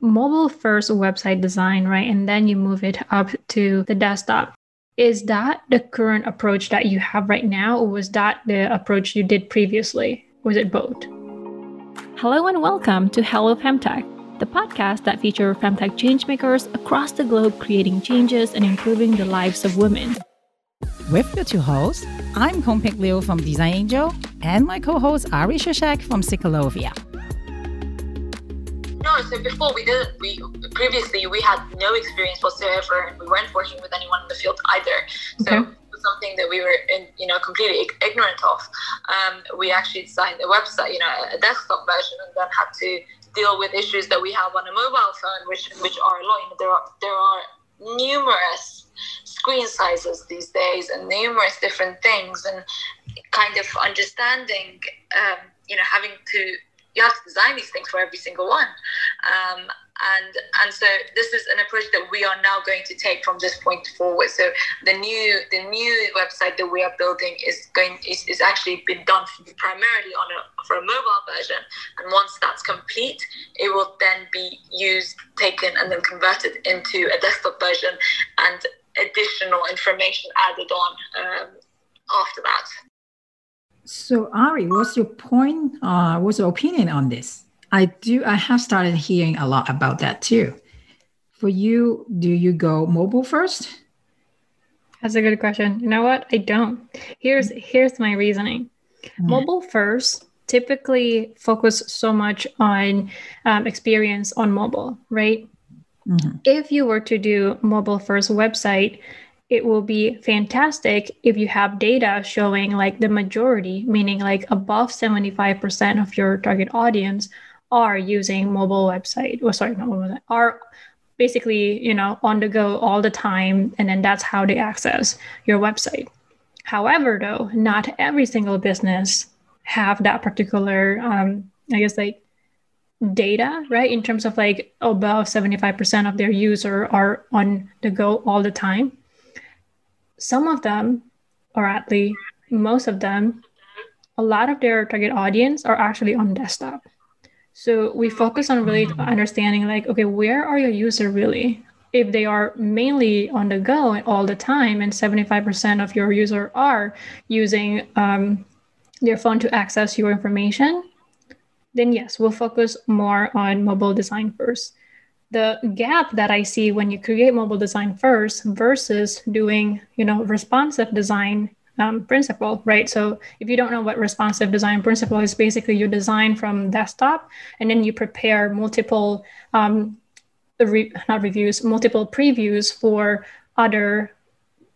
mobile first website design, right? And then you move it up to the desktop. Is that the current approach that you have right now, or was that the approach you did previously? Was it both? Hello and welcome to Halo Femtech, the podcast that features femtech changemakers across the globe creating changes and improving the lives of women. With your two hosts, I'm Kung Pik Liu from Design Angel and my co-host Ari Krzyzek from Ciclovia. No, so before we didn't. We previously we had no experience whatsoever, and we weren't working with anyone in the field either. So. Okay. it was Something that we were, in, you know, completely ignorant of. Um, we actually designed a website, you know, a desktop version, and then had to deal with issues that we have on a mobile phone, which which are a lot. You know, there are there are numerous screen sizes these days, and numerous different things, and kind of understanding, um, you know, having to you have to design these things for every single one. Um, and and so this is an approach that we are now going to take from this point forward. So the new the new website that we are building is going is, is actually been done primarily on a for a mobile version. And once that's complete, it will then be used, taken, and then converted into a desktop version and additional information added on um, after that. So Ari, what's your point? Uh, what's your opinion on this? I do. I have started hearing a lot about that too. For you, do you go mobile first? That's a good question. You know what? I don't. Here's here's my reasoning. Mobile first typically focus so much on um, experience on mobile, right? Mhm. If you were to do mobile first website, it will be fantastic if you have data showing like the majority, meaning like above 75% of your target audience are using mobile website. Or sorry, not mobile, are basically, you know, on the go all the time. And then that's how they access your website. However, though, not every single business have that particular, um, I guess, like data, right? In terms of like above 75% of their user are on the go all the time. Some of them, or at least most of them, a lot of their target audience are actually on desktop. So we focus on really understanding like, okay, where are your user really? If they are mainly on the go all the time, and 75% of your user are using um, their phone to access your information, then yes, we'll focus more on mobile design first. The gap that I see when you create mobile design first versus doing, you know, responsive design um, principle, right? So if you don't know what responsive design principle is, basically you design from desktop and then you prepare multiple, um, re- not reviews, multiple previews for other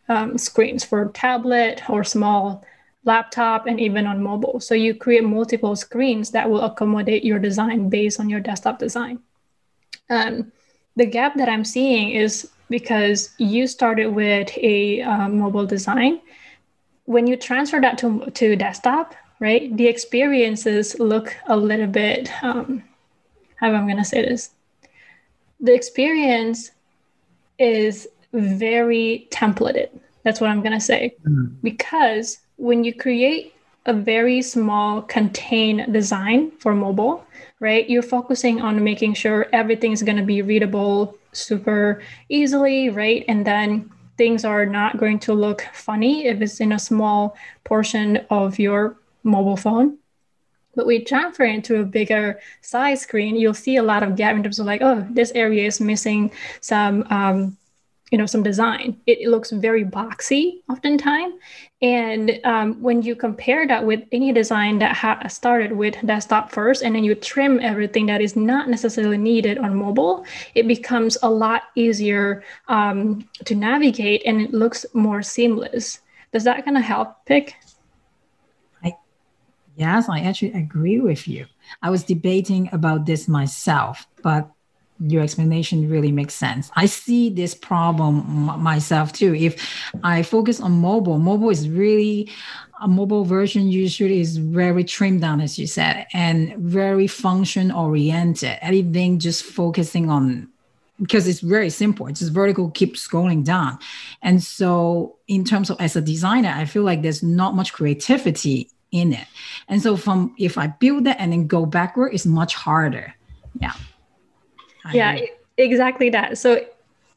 um, screens for tablet or small laptop and even on mobile. So you create multiple screens that will accommodate your design based on your desktop design. Um, the gap that I'm seeing is because you started with a um, mobile design. When you transfer that to, to desktop, right, the experiences look a little bit, um, how am I going to say this? The experience is very templated. That's what I'm going to say. Because when you create a very small contained design for mobile, right, you're focusing on making sure everything is going to be readable super easily, right? And then things are not going to look funny if it's in a small portion of your mobile phone. But we transfer into a bigger size screen, you'll see a lot of gap in terms of like, oh, this area is missing some, um, you know, some design. It, it looks very boxy oftentimes. And um, when you compare that with any design that ha- started with desktop first, and then you trim everything that is not necessarily needed on mobile, it becomes a lot easier um, to navigate and it looks more seamless. Does that kind of help, Pik? I, Yes, I actually agree with you. I was debating about this myself, but your explanation really makes sense. I see this problem m- myself too. If I focus on mobile, mobile is really a mobile version usually is very trimmed down, as you said, and very function oriented. Everything just focusing on because it's very simple. It's just vertical, keep scrolling down. And so, in terms of as a designer, I feel like there's not much creativity in it. And so, from if I build that and then go backward, it's much harder. Yeah. Yeah, exactly that. So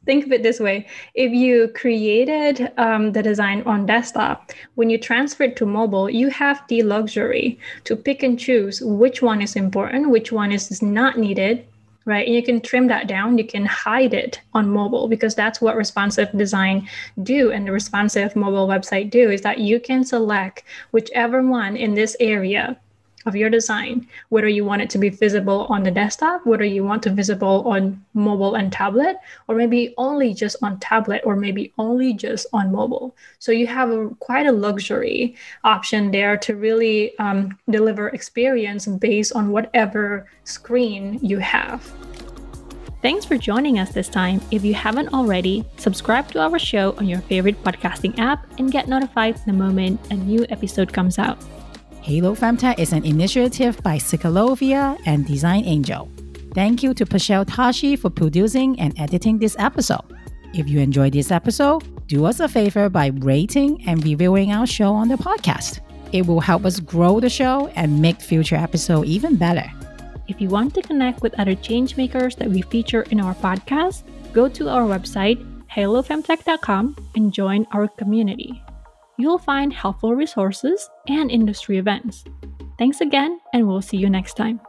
think of it this way. If you created um, the design on desktop when you transfer it to mobile you have the luxury to pick and choose which one is important which one is not needed right? And you can trim that down. You can hide it on mobile because that's what responsive design do and the responsive mobile website do is that you can select whichever one in this area of your design, whether you want it to be visible on the desktop, whether you want to visible on mobile and tablet, or maybe only just on tablet, or maybe only just on mobile. So you have a, quite a luxury option there to really um, deliver experience based on whatever screen you have. Thanks for joining us this time. If you haven't already, subscribe to our show on your favorite podcasting app and get notified the moment a new episode comes out. Halo Femtech is an initiative by Ciclovia and Design Angel. Thank you to Pashel Tashi for producing and editing this episode. If you enjoyed this episode, do us a favor by rating and reviewing our show on the podcast. It will help us grow the show and make future episodes even better. If you want to connect with other changemakers that we feature in our podcast, go to our website, halofemtech.com, and join our community you'll find helpful resources and industry events. Thanks again, and we'll see you next time.